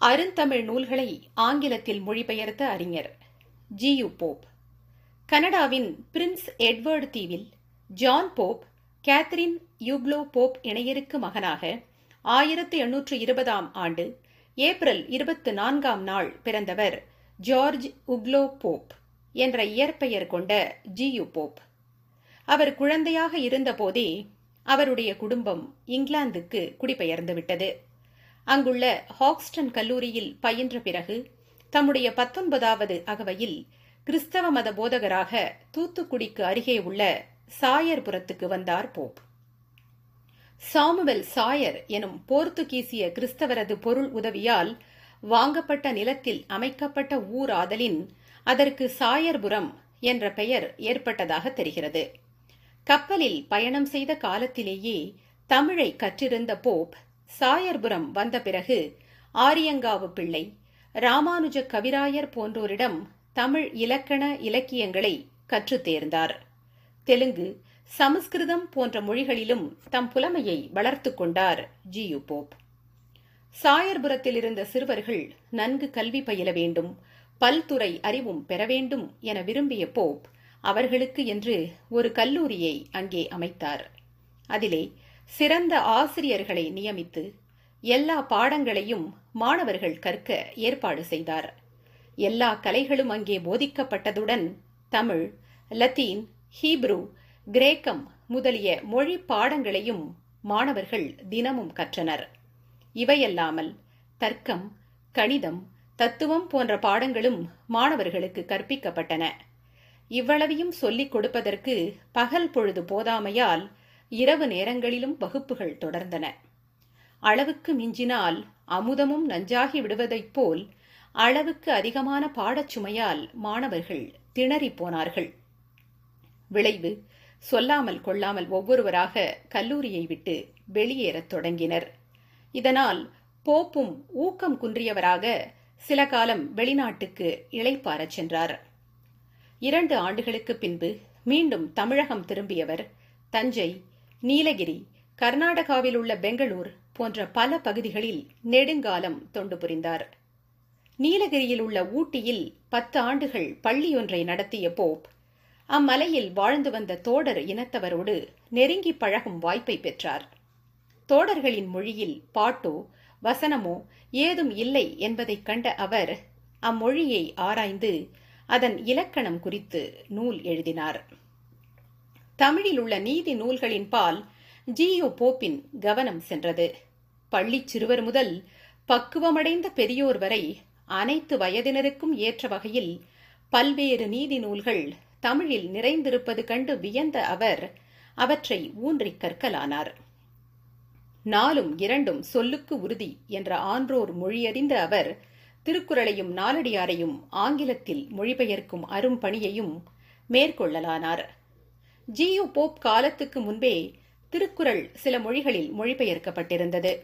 அருந்தமிழ் நூல்களை ஆங்கிலத்தில் மொழிபெயர்த்த அறிஞர் ஜியு போப். கனடாவின் பிரின்ஸ் எட்வர்டு தீவில் John Pope Catherine Uglow Pope இணையருக்கு மகனாக ஆயிரத்து எண்ணூற்று இருபதாம் ஆண்டு ஏப்ரல் இருபத்து நான்காம் நாள் பிறந்தவர் ஜார்ஜ் உக்லோ போப் என்ற இயற்பெயர் கொண்ட ஜியு போப். அவர் குழந்தையாக இருந்தபோதே அவருடைய குடும்பம் இங்கிலாந்துக்கு குடிபெயர்ந்துவிட்டது. அங்குள்ள ஹாக்ஸ்டன் கல்லூரியில் பயின்ற பிறகு தம்முடைய பத்தொன்பதாவது அகவையில் கிறிஸ்தவ மத போதகராக தூத்துக்குடிக்கு அருகே உள்ள சாயர்புரத்துக்கு வந்தார் போப். சாமுவல் சாயர் எனும் போர்த்துகீசிய கிறிஸ்தவரது பொருள் உதவியால் வாங்கப்பட்ட நிலத்தில் அமைக்கப்பட்ட ஊர் ஆதலின் அதற்கு சாயர்புரம் என்ற பெயர் ஏற்பட்டதாக தெரிகிறது. கப்பலில் பயணம் செய்த காலத்திலேயே தமிழை கற்றிருந்த போப் சாயர்புரம் வந்த பிறகு ஆரியங்காவு பிள்ளை ராமானுஜ கவிராயர் போன்றோரிடம் தமிழ் இலக்கண இலக்கியங்களை கற்றுத் தேர்ந்தார். தெலுங்கு சமஸ்கிருதம் போன்ற மொழிகளிலும் தம் புலமையை வளர்த்து கொண்டார் ஜியு போப். சாயர்புரத்தில் இருந்த சிறுவர்கள் நன்கு கல்வி பயில வேண்டும் பல்துறை அறிவும் பெற வேண்டும் என விரும்பிய போப் அவர்களுக்கு என்று ஒரு கல்லூரியை அங்கே அமைத்தார். அதிலே சிறந்த ஆசிரியர்களை நியமித்து எல்லா பாடங்களையும் மாணவர்கள் கற்க ஏற்பாடு செய்தார். எல்லா கலைகளும் அங்கே போதிக்கப்பட்டதுடன் தமிழ் லத்தீன் ஹீப்ரு கிரேக்கம் முதலிய மொழி பாடங்களையும் மாணவர்கள் தினமும் கற்றனர். இவையல்லாமல் தர்க்கம் கணிதம் தத்துவம் போன்ற பாடங்களும் மாணவர்களுக்கு கற்பிக்கப்பட்டன. இவ்வளவையும் சொல்லிக் கொடுப்பதற்கு பகல் பொழுது போதாமையால் இரவு நேரங்களிலும் வகுப்புகள் தொடர்ந்தன. அளவுக்கு மிஞ்சினால் அமுதமும் நஞ்சாகி விடுவதைப் போல் அளவுக்கு அதிகமான பாடச்சுமையால் மாணவர்கள் திணறி போனார்கள். விளைவு சொல்லாமல் கொள்ளாமல் ஒவ்வொருவராக கல்லூரியை விட்டு வெளியேறத் தொடங்கினர். இதனால் போப்பும் ஊக்கம் குன்றியவராக சில காலம் வெளிநாட்டுக்கு இளைப்பாரச் சென்றார். இரண்டு ஆண்டுகளுக்கு பின்பு மீண்டும் தமிழகம் திரும்பியவர் தஞ்சை நீலகிரி கர்நாடகாவில் உள்ள பெங்களூர் போன்ற பல பகுதிகளில் நெடுங்காலம் தொண்டு புரிந்தார். நீலகிரியில் உள்ள ஊட்டியில் பத்து ஆண்டுகள் பள்ளியொன்றை நடத்திய போப் அம்மலையில் வாழ்ந்து வந்த தோடர் இனத்தவரோடு நெருங்கி பழகும் வாய்ப்பை பெற்றார். தோடர்களின் மொழியில் பாட்டோ வசனமோ ஏதும் இல்லை என்பதைக் கண்ட அவர் அம்மொழியை ஆராய்ந்து அதன் இலக்கணம் குறித்து நூல் எழுதினார். தமிழில் உள்ள நீதி நூல்களின் பால் ஜியோ போப்பின் கவனம் சென்றது. பள்ளிச் சிறுவர் முதல் பக்குவமடைந்த பெரியோர் வரை அனைத்து வயதினருக்கும் ஏற்ற வகையில் பல்வேறு நீதி நூல்கள் தமிழில் நிறைந்திருப்பது கண்டு வியந்த அவர் அவற்றை ஊன்றிக் கற்கலானார். நாலும் இரண்டும் சொல்லுக்கு உறுதி என்ற ஆன்றோர் மொழியறிந்த அவர் திருக்குறளையும் நாலடியாரையும் ஆங்கிலத்தில் மொழிபெயர்க்கும் அரும்பணியையும் மேற்கொள்ளலானார். ஜியு போப் காலத்துக்கு முன்பே திருக்குறள் சில மொழிகளில் மொழிபெயர்க்கப்பட்டிருந்தது.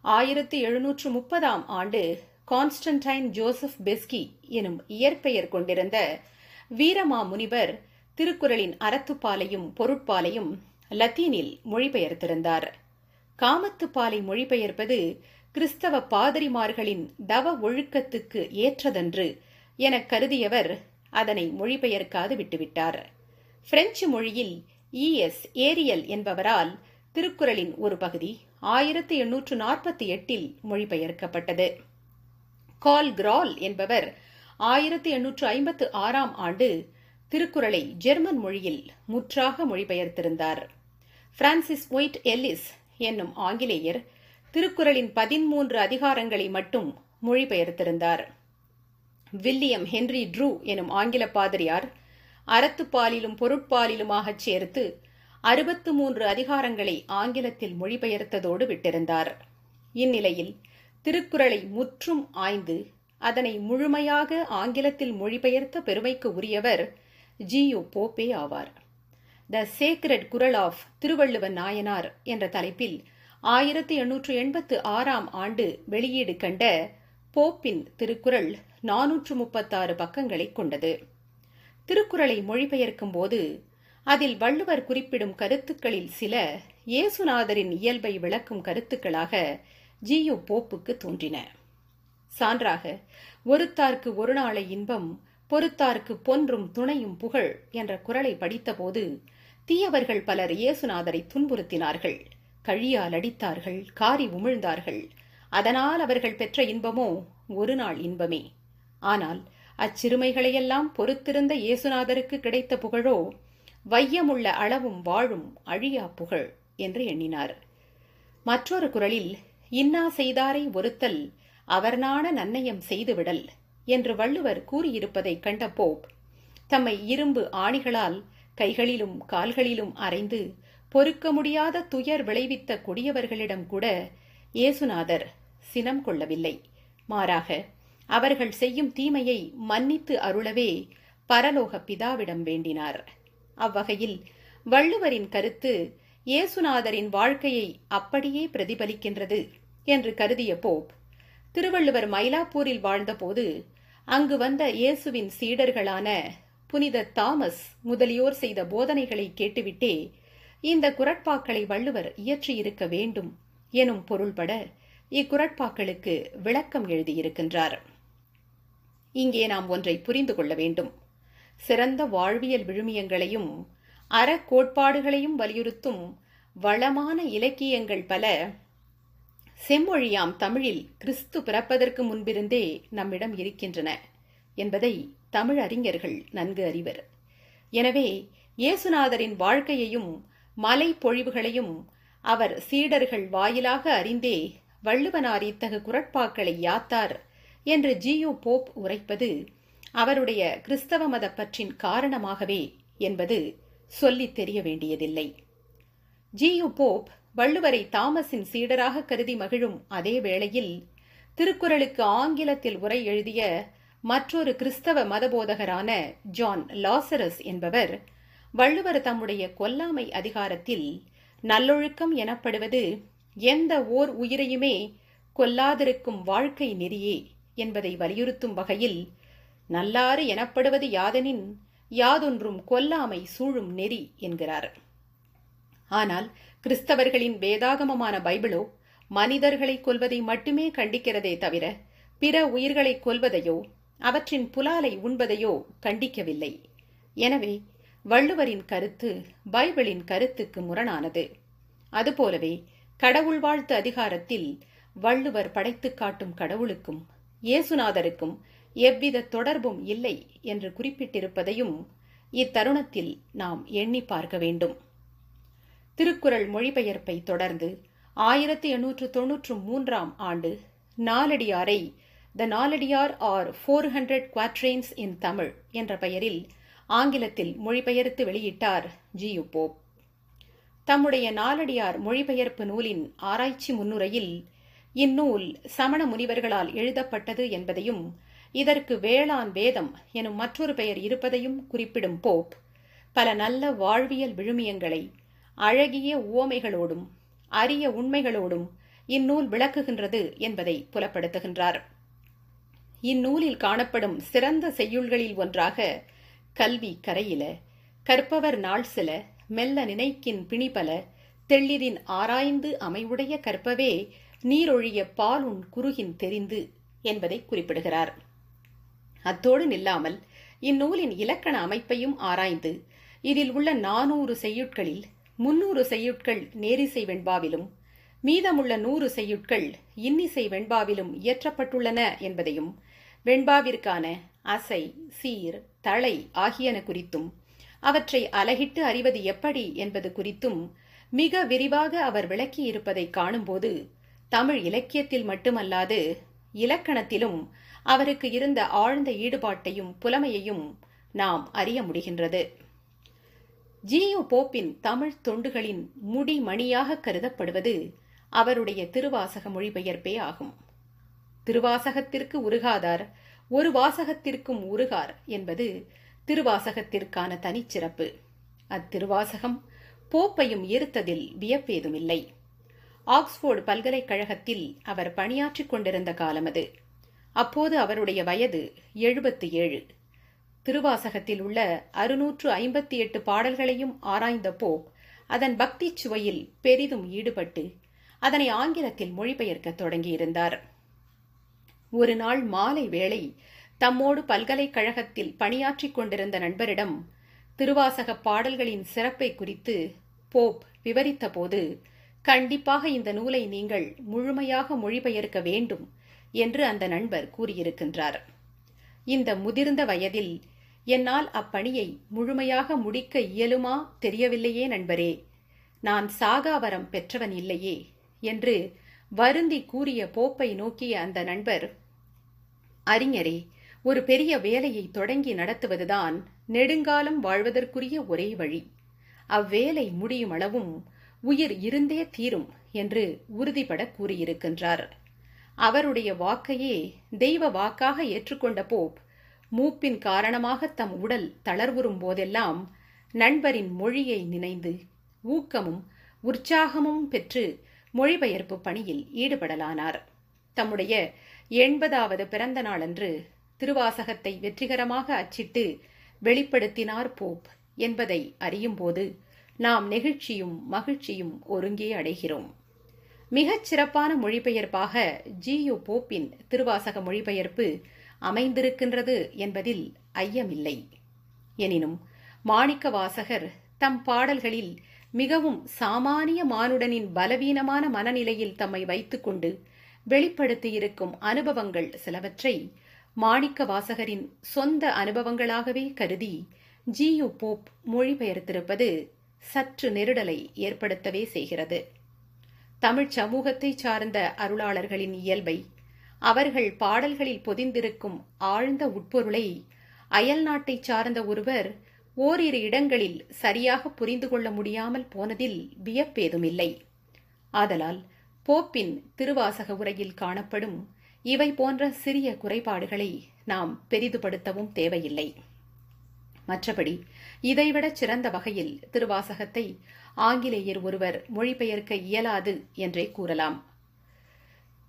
ஆயிரத்தி எழுநூற்று முப்பதாம் ஆண்டு கான்ஸ்டன்டைன் ஜோசப் பெஸ்கி எனும் இயற்பெயர் கொண்டிருந்த வீரமா முனிவர் திருக்குறளின் அறத்துப்பாலையும் பொருட்பாலையும் லத்தீனில் மொழிபெயர்த்திருந்தார். காமத்துப்பாலை மொழிபெயர்ப்பது கிறிஸ்தவ பாதிரிமார்களின் தவ ஒழுக்கத்துக்கு ஏற்றதன்று எனக் கருதியவர் அதனை மொழிபெயர்க்காது விட்டுவிட்டார். பிரெஞ்சு மொழியில் இஎஸ் ஏரியல் என்பவரால் திருக்குறளின் ஒரு பகுதி ஆயிரத்தி எண்ணூற்று நாற்பத்தி எட்டில் மொழிபெயர்க்கப்பட்டது. கால் கிரால் என்பவர் ஆயிரத்தி எண்ணூற்று ஐம்பத்து ஆறாம் ஆண்டு திருக்குறளை ஜெர்மன் மொழியில் முற்றாக மொழிபெயர்த்திருந்தார். பிரான்சிஸ் ஒயிட் எல்லிஸ் என்னும் ஆங்கிலேயர் திருக்குறளின் பதிமூன்று அதிகாரங்களை மட்டும் மொழிபெயர்த்திருந்தார். வில்லியம் ஹென்றி ட்ரூ எனும் ஆங்கில பாதிரியார் அறத்துப்பாலிலும் பொருட்பாலிலுமாகச் சேர்த்து அறுபத்து மூன்று அதிகாரங்களை ஆங்கிலத்தில் மொழிபெயர்த்ததோடு விட்டிருந்தார். இந்நிலையில் திருக்குறளை முற்றும் ஆய்ந்து அதனை முழுமையாக ஆங்கிலத்தில் மொழிபெயர்த்த பெருமைக்கு உரியவர் ஜியோ போப்பே ஆவார். The sacred Kural of Tiruvalluvan Nayanar என்ற தலைப்பில் ஆயிரத்தி எண்ணூற்று எண்பத்து ஆறாம் ஆண்டு வெளியீடு கண்ட போப்பின் திருக்குறள் நானூற்று முப்பத்தாறு பக்கங்களை கொண்டது. திருக்குறளை மொழிபெயர்க்கும் போது அதில் வள்ளுவர் குறிப்பிடும் கருத்துக்களில் சில இயேசுநாதரின் இயல்பை விளக்கும் கருத்துக்களாக ஜியு போப்புக்கு தோன்றின. சான்றாக ஒருத்தார்க்கு ஒரு நாளை இன்பம் பொறுத்தார்க்கு பொன்றும் துணையும் புகழ் என்ற குரலை படித்தபோது தீயவர்கள் பலர் இயேசுநாதரை துன்புறுத்தினார்கள். கழியால் அடித்தார்கள் காரி உமிழ்ந்தார்கள். அதனால் அவர்கள் பெற்ற இன்பமோ ஒரு நாள் இன்பமே. ஆனால் அச்சிறுமைகளையெல்லாம் பொறுத்திருந்த இயேசுநாதருக்கு கிடைத்த புகழோ வையமுள்ள அளவும் வாழும் அழியா புகழ் என்று எண்ணினார். மற்றொரு குரலில் இன்னா செய்தாரை ஒருத்தல் அவர்னான நன்னயம் செய்துவிடல் என்று வள்ளுவர் கூறியிருப்பதைக் கண்ட போப் தம்மை இரும்பு ஆணிகளால் கைகளிலும் கால்களிலும் அரைந்து பொறுக்க முடியாத துயர் விளைவித்த கொடியவர்களிடம் கூட இயேசுநாதர் சினம் கொள்ளவில்லை. மாறாக அவர்கள் செய்யும் தீமையை மன்னித்து அருளவே பரலோக பிதாவிடம் வேண்டினார். அவ்வகையில் வள்ளுவரின் கருத்து இயேசுநாதரின் வாழ்க்கையை அப்படியே பிரதிபலிக்கின்றது என்று கருதிய போப் திருவள்ளுவர் மயிலாப்பூரில் வாழ்ந்தபோது அங்கு வந்த இயேசுவின் சீடர்களான புனித தாமஸ் முதலியோர் செய்த போதனைகளை கேட்டுவிட்டே இந்த குரட்பாக்களை வள்ளுவர் இயற்றியிருக்க வேண்டும் எனும் பொருள்பட இக்குரட்பாக்களுக்கு விளக்கம் எழுதியிருக்கின்றார். இங்கே நாம் ஒன்றை புரிந்து கொள்ள வேண்டும். சிறந்த வாழ்வியல் விழுமியங்களையும் அறக்கோட்பாடுகளையும் வலியுறுத்தும் வளமான இலக்கியங்கள் பல செம்மொழியாம் தமிழில் கிறிஸ்து பிறப்பதற்கு முன்பிருந்தே நம்மிடம் இருக்கின்றன என்பதை தமிழ் அறிஞர்கள் நன்கு அறிவர். எனவே இயேசுநாதரின் வாழ்க்கையையும் மலை பொழிவுகளையும் அவர் சீடர்கள் வாயிலாக அறிந்தே வள்ளுவனார் இத்தகு குரட்பாக்களை யாத்தார் என்று ஜியு போப் உரைப்பது அவருடைய கிறிஸ்தவ மத பற்றின் காரணமாகவே என்பது சொல்லித் தெரிய வேண்டியதில்லை. ஜியு போப் வள்ளுவரை தாமஸின் சீடராக கருதி மகிழும் அதே வேளையில் திருக்குறளுக்கு ஆங்கிலத்தில் உரை எழுதிய மற்றொரு கிறிஸ்தவ மதபோதகரான ஜான் லாசரஸ் என்பவர் வள்ளுவர் தம்முடைய கொல்லாமை அதிகாரத்தில் நல்லொழுக்கம் எனப்படுவது எந்த ஓர் உயிரையுமே கொல்லாதிருக்கும் வாழ்க்கை நெறியே என்பதை வலியுறுத்தும் வகையில் நல்லாறு எனப்படுவது யாதெனின் யாதொன்றும் கொல்லாமை சூழும் நெறி என்கிறார். ஆனால் கிறிஸ்தவர்களின் வேதாகமமான பைபிளோ மனிதர்களை கொல்வதை மட்டுமே கண்டிக்கிறதே தவிர பிற உயிர்களை கொல்வதையோ அவற்றின் புலாலை உண்பதையோ கண்டிக்கவில்லை. எனவே வள்ளுவரின் கருத்து பைபிளின் கருத்துக்கு முரணானது. அதுபோலவே கடவுள் வாழ்த்து அதிகாரத்தில் வள்ளுவர் படைத்து காட்டும் கடவுளுக்கும் இயேசுநாதருக்கும் எவ்வித தொடர்பும் இல்லை என்று குறிப்பிட்டிருப்பதையும் இத்தருணத்தில் நாம் எண்ணி பார்க்க வேண்டும். திருக்குறள் மொழிபெயர்ப்பை தொடர்ந்து ஆயிரத்தி எண்ணூற்று தொன்னூற்று மூன்றாம் ஆண்டு நாலடியாரை the Naladiyar or four hundred quatrains in Tamil என்ற பெயரில் ஆங்கிலத்தில் மொழிபெயர்த்து வெளியிட்டார் ஜியு போப். தம்முடைய நாலடியார் மொழிபெயர்ப்பு நூலின் ஆராய்ச்சி முன்னுரையில் இந்நூல் சமண முனிவர்களால் எழுதப்பட்டது என்பதையும் இதற்கு வேளாண் வேதம் எனும் மற்றொரு பெயர் இருப்பதையும் குறிப்பிடும் போப் பல நல்ல வாழ்வியல் விழுமியங்களை அழகிய உவமைகளோடும் அரிய உண்மைகளோடும் இந்நூல் விளக்குகின்றது என்பதை புலப்படுத்துகின்றார். இந்நூலில் காணப்படும் சிறந்த செய்யுள்களில் ஒன்றாக கல்வி கரையில கற்பவர் நாள் சில மெல்ல நினைக்கின் பிணிபல தெள்ளிதின் ஆராய்ந்து அமைவுடைய கற்பவே நீரொழிய பாலுன் குறுகின் தெரிந்து என்பதை குறிப்பிடுகிறார். அத்தோடு நில்லாமல் இந்நூலின் இலக்கண அமைப்பையும் ஆராய்ந்து இதில் உள்ள நானூறு செய்யுட்களில் முன்னூறு செய்யுட்கள் நேரிசை வெண்பாவிலும் மீதமுள்ள நூறு செய்யுட்கள் இன்னிசை வெண்பாவிலும் இயற்றப்பட்டுள்ளன என்பதையும் வெண்பாவிற்கான அசை சீர் தளை ஆகியன குறித்தும் அவற்றை அலகிட்டு அறிவது எப்படி என்பது குறித்தும் மிக விரிவாக அவர் விளக்கியிருப்பதை காணும்போது தமிழ் இலக்கியத்தில் மட்டுமல்லாது இலக்கணத்திலும் அவருக்கு இருந்த ஆழ்ந்த ஈடுபாட்டையும் புலமையையும் நாம் அறிய முடிகின்றது. ஜியு போப்பின் தமிழ் தொண்டுகளின் முடிமணியாக கருதப்படுவது அவருடைய திருவாசக மொழிபெயர்ப்பே ஆகும். திருவாசகத்திற்கு உருகாதார் ஒரு வாசகத்திற்கும் உருகார் என்பது திருவாசகத்திற்கான தனிச்சிறப்பு. அத்திருவாசகம் போப்பையும் ஈர்த்ததில் வியப்பேதுமில்லை. ஆக்ஸ்போர்டு பல்கலைக்கழகத்தில் அவர் பணியாற்றிக் கொண்டிருந்த காலம் அது. அப்போது அவருடைய வயது எழுபத்தி ஏழு திருவாசகத்தில் உள்ள அறுநூற்று ஐம்பத்தி எட்டு பாடல்களையும் ஆராய்ந்த போப் அதன் பக்தி சுவையில் பெரிதும் ஈடுபட்டு அதனை ஆங்கிலத்தில் மொழிபெயர்க்க தொடங்கியிருந்தார். ஒரு நாள் மாலை வேளை தம்மோடு பல்கலைக்கழகத்தில் பணியாற்றிக் கொண்டிருந்த நண்பரிடம் திருவாசக பாடல்களின் சிறப்பை குறித்து போப் விவரித்தபோது கண்டிப்பாக இந்த நூலை நீங்கள் முழுமையாக மொழிபெயர்க்க வேண்டும் என்று அந்த நண்பர் கூறியிருக்கின்றார். இந்த முதிர்ந்த வயதில் என்னால் அப்பணியை முழுமையாக முடிக்க இயலுமா தெரியவில்லையே நண்பரே. நான் சாகாவரம் பெற்றவன் இல்லையே என்று வருந்தி கூறிய போப்பை நோக்கிய அந்த நண்பர் அறிஞரே ஒரு பெரிய வேலையை தொடங்கி நடத்துவதுதான் நெடுங்காலம் வாழ்வதற்குரிய ஒரே வழி. அவ்வேலை முடியும் அளவும் உயிர் இருந்தே தீரும் என்று உறுதிபட கூறியிருக்கின்றார். அவருடைய வாக்கையே தெய்வ வாக்காக ஏற்றுக்கொண்ட போப் மூப்பின் காரணமாக தம் உடல் தளர்வுறும் போதெல்லாம் நண்பரின் மொழியை நினைந்து ஊக்கமும் உற்சாகமும் பெற்று மொழிபெயர்ப்பு பணியில் ஈடுபடலானார். தம்முடைய எண்பதாவது பிறந்த நாளன்று திருவாசகத்தை வெற்றிகரமாக அச்சிட்டு வெளிப்படுத்தினார் போப் என்பதை அறியும்போது நாம் நெகிழ்ச்சியும் மகிழ்ச்சியும் ஒருங்கே அடைகிறோம். மிகச் சிறப்பான மொழிபெயர்ப்பாக ஜியு போப்பின் திருவாசக மொழிபெயர்ப்பு அமைந்திருக்கின்றது என்பதில் ஐயமில்லை. எனினும் மாணிக்க வாசகர் தம் பாடல்களில் மிகவும் சாமானிய மானுடனின் பலவீனமான மனநிலையில் தம்மை வைத்துக்கொண்டு வெளிப்படுத்தியிருக்கும் அனுபவங்கள் சிலவற்றை மாணிக்க வாசகரின் சொந்த அனுபவங்களாகவே கருதி ஜியு போப் மொழிபெயர்த்திருப்பது சற்று நெருடலை ஏற்படுத்தவே செய்கிறது. தமிழ்ச் சமூகத்தைச் சார்ந்த அருளாளர்களின் இயல்பை அவர்கள் பாடல்களில் பொதிந்திருக்கும் ஆழ்ந்த உட்பொருளை அயல் நாட்டை சார்ந்த ஒருவர் ஓரிரு இடங்களில் சரியாக புரிந்து கொள்ள முடியாமல் போனதில் வியப்பேதுமில்லை. ஆதலால் போப்பின் திருவாசக உரையில் காணப்படும் இவை போன்ற சிறிய குறைபாடுகளை நாம் பெரிதுபடுத்தவும் தேவையில்லை. மற்றபடி இதைவிட சிறந்த வகையில் திருவாசகத்தை ஆங்கிலேயர் ஒருவர் மொழிபெயர்க்க இயலாது என்றே கூறலாம்.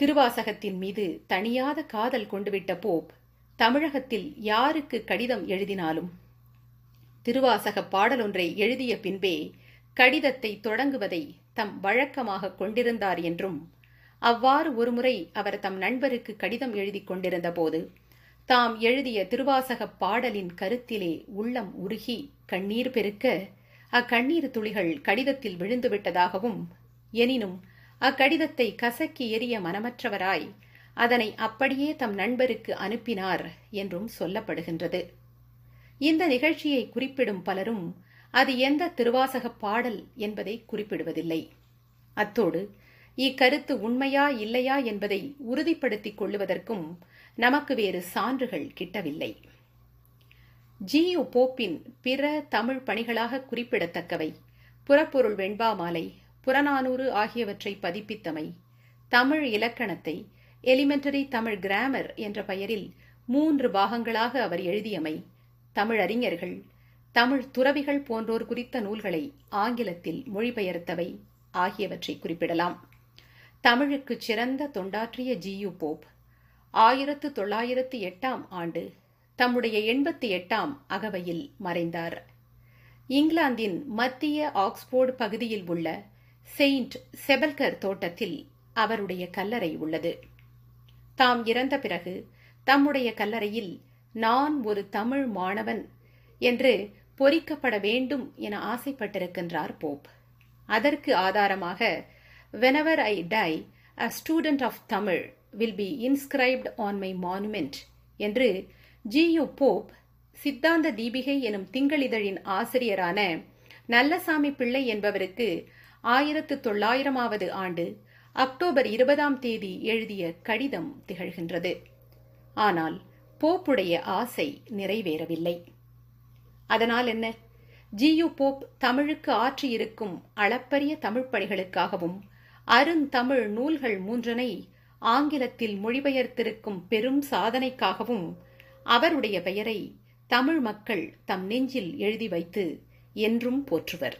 திருவாசகத்தின் மீது தனியாத காதல் கொண்டுவிட்ட போப் தமிழகத்தில் யாருக்கு கடிதம் எழுதினாலும்? திருவாசக பாடலொன்றை எழுதிய பின்பே கடிதத்தை தொடங்குவதை தம் வழக்கமாக கொண்டிருந்தார் என்றும் அவ்வாறு ஒருமுறை அவர் தம் நண்பருக்கு கடிதம் எழுதி கொண்டிருந்த போது தாம் எழுதிய திருவாசகப் பாடலின் கருத்திலே உள்ளம் உருகி கண்ணீர் பெருக்க அக்கண்ணீர் துளிகள் கடிதத்தில் விழுந்துவிட்டதாகவும் எனினும் அக்கடிதத்தை கசக்கி எறிய மனமற்றவராய் அதனை அப்படியே தம் நண்பருக்கு அனுப்பினார் என்றும் சொல்லப்படுகின்றது. இந்த நிகழ்ச்சியை குறிப்பிடும் பலரும் அது எந்த திருவாசகப் பாடல் என்பதை குறிப்பிடுவதில்லை. அத்தோடு இக்கருத்து உண்மையா இல்லையா என்பதை உறுதிப்படுத்திக் கொள்ளுவதற்கும் நமக்கு வேறு சான்றுகள் கிட்டவில்லை. ஜியு போப்பின் பிற தமிழ் பணிகளாக குறிப்பிடத்தக்கவை. புறப்பொருள் வெண்பாமாலை புறநானூறு ஆகியவற்றை பதிப்பித்தமை தமிழ் இலக்கணத்தை எலிமெண்டரி தமிழ் கிராமர் என்ற பெயரில் மூன்று பாகங்களாக அவர் எழுதியமை தமிழறிஞர்கள் தமிழ் துறவிகள் போன்றோர் குறித்த நூல்களை ஆங்கிலத்தில் மொழிபெயர்த்தவை ஆகியவற்றை குறிப்பிடலாம். தமிழுக்கு சிறந்த தொண்டாற்றிய ஜியு போப். ஆயிரத்து தொள்ளாயிரத்து எட்டாம் ஆண்டு தம்முடைய எண்பத்தி எட்டாம் அகவையில் மறைந்தார். இங்கிலாந்தின் மத்திய ஆக்ஸ்போர்டு பகுதியில் உள்ள செயின்ட் செபல்கர் தோட்டத்தில் அவருடைய கல்லறை உள்ளது. தாம் இறந்த பிறகு தம்முடைய கல்லறையில் நான் ஒரு தமிழ் மாணவன் என்று பொறிக்கப்பட வேண்டும் என ஆசைப்பட்டிருக்கின்றார் போப். அதற்கு ஆதாரமாக whenever I die a student of Tamil will be inscribed on my monument என்று G U Pope Siddhanta Deepika எனும் திங்களிதழின் ஆசிரியரான நல்லசாமி பிள்ளை என்பவருக்கு ஆயிரத்து தொள்ளாயிரமாவது ஆண்டு அக்டோபர் இருபதாம் தேதி எழுதிய கடிதம் திகழ்கின்றது. ஆனால் போப்புடைய ஆசை நிறைவேறவில்லை. அதனால் என்ன? ஜியு போப் தமிழுக்கு ஆற்றியிருக்கும் அளப்பரிய தமிழ் பணிகளுக்காகவும் அருந்தமிழ் நூல்கள் மூன்றனை ஆங்கிலத்தில் மொழிபெயர்த்திருக்கும் பெரும் சாதனைக்காகவும் அவருடைய பெயரை தமிழ் மக்கள் தம் நெஞ்சில் எழுதி வைத்து என்றும் போற்றுவர்.